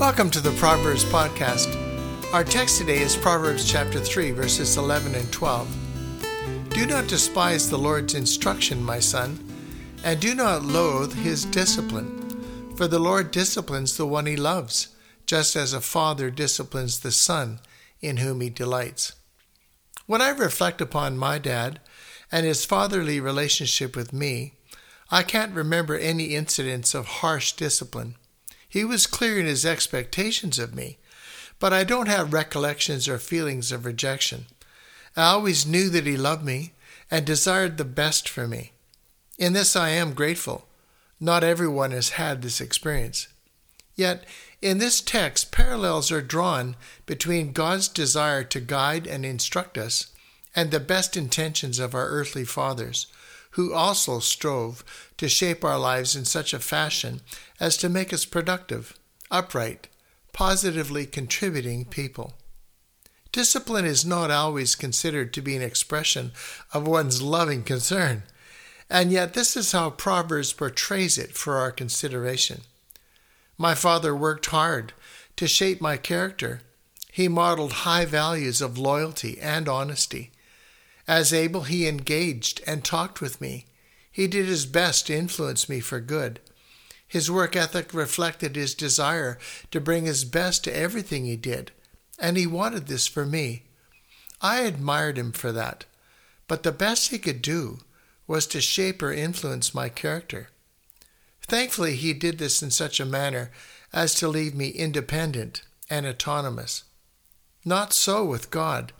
Welcome to the Proverbs Podcast. Our text today is Proverbs chapter 3, verses 11 and 12. Do not despise the Lord's instruction, my son, and do not loathe his discipline. For the Lord disciplines the one he loves, just as a father disciplines the son in whom he delights. When I reflect upon my dad and his fatherly relationship with me, I can't remember any incidents of harsh discipline. He was clear in his expectations of me, but I don't have recollections or feelings of rejection. I always knew that he loved me and desired the best for me. In this I am grateful. Not everyone has had this experience. Yet, in this text, parallels are drawn between God's desire to guide and instruct us and the best intentions of our earthly fathers who also strove to shape our lives in such a fashion as to make us productive, upright, positively contributing people. Discipline is not always considered to be an expression of one's loving concern, and yet this is how Proverbs portrays it for our consideration. My father worked hard to shape my character. He modeled high values of loyalty and honesty. As able, he engaged and talked with me. He did his best to influence me for good. His work ethic reflected his desire to bring his best to everything he did, and he wanted this for me. I admired him for that, but the best he could do was to shape or influence my character. Thankfully, he did this in such a manner as to leave me independent and autonomous. Not so with God.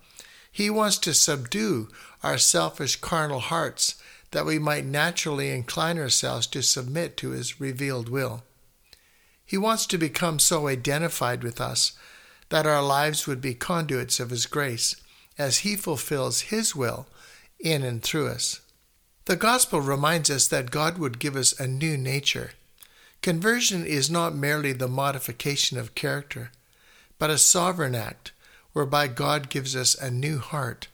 He wants to subdue our selfish carnal hearts that we might naturally incline ourselves to submit to His revealed will. He wants to become so identified with us that our lives would be conduits of His grace as He fulfills His will in and through us. The Gospel reminds us that God would give us a new nature. Conversion is not merely the modification of character, but a sovereign act whereby God gives us a new heart.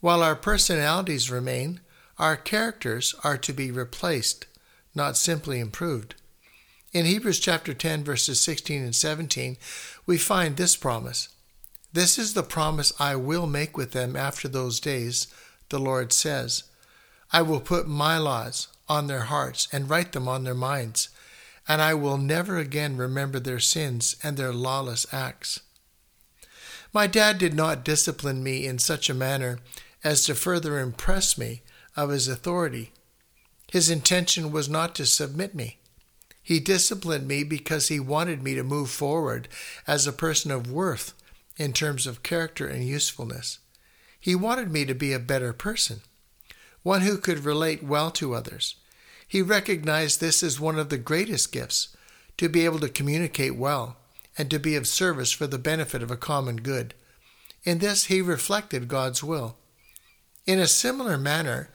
While our personalities remain, our characters are to be replaced, not simply improved. In Hebrews chapter 10 verses 16 and 17, we find this promise. This is the promise I will make with them after those days, the Lord says. I will put my laws on their hearts and write them on their minds, and I will never again remember their sins and their lawless acts. My dad did not discipline me in such a manner as to further impress me of his authority. His intention was not to submit me. He disciplined me because he wanted me to move forward as a person of worth in terms of character and usefulness. He wanted me to be a better person, one who could relate well to others. He recognized this as one of the greatest gifts to be able to communicate well and to be of service for the benefit of a common good. In this, he reflected God's will. In a similar manner,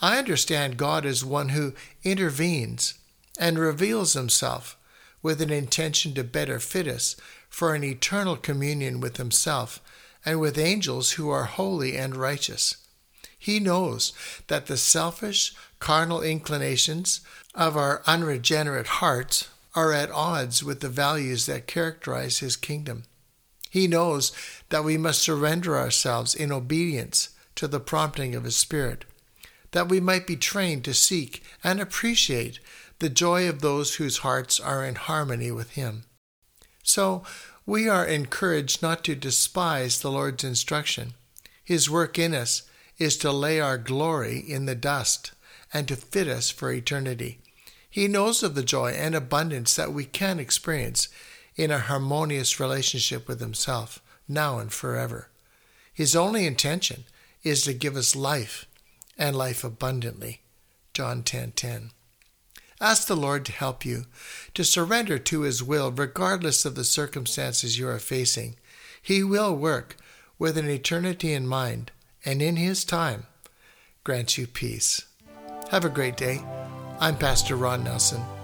I understand God as one who intervenes and reveals himself with an intention to better fit us for an eternal communion with himself and with angels who are holy and righteous. He knows that the selfish, carnal inclinations of our unregenerate hearts are at odds with the values that characterize his kingdom. He knows that we must surrender ourselves in obedience to the prompting of his Spirit, that we might be trained to seek and appreciate the joy of those whose hearts are in harmony with him. So, we are encouraged not to despise the Lord's instruction. His work in us is to lay our glory in the dust and to fit us for eternity. He knows of the joy and abundance that we can experience in a harmonious relationship with Himself, now and forever. His only intention is to give us life and life abundantly. John 10:10. 10, 10. Ask the Lord to help you to surrender to His will regardless of the circumstances you are facing. He will work with an eternity in mind, and in His time grant you peace. Have a great day. I'm Pastor Ron Nelson.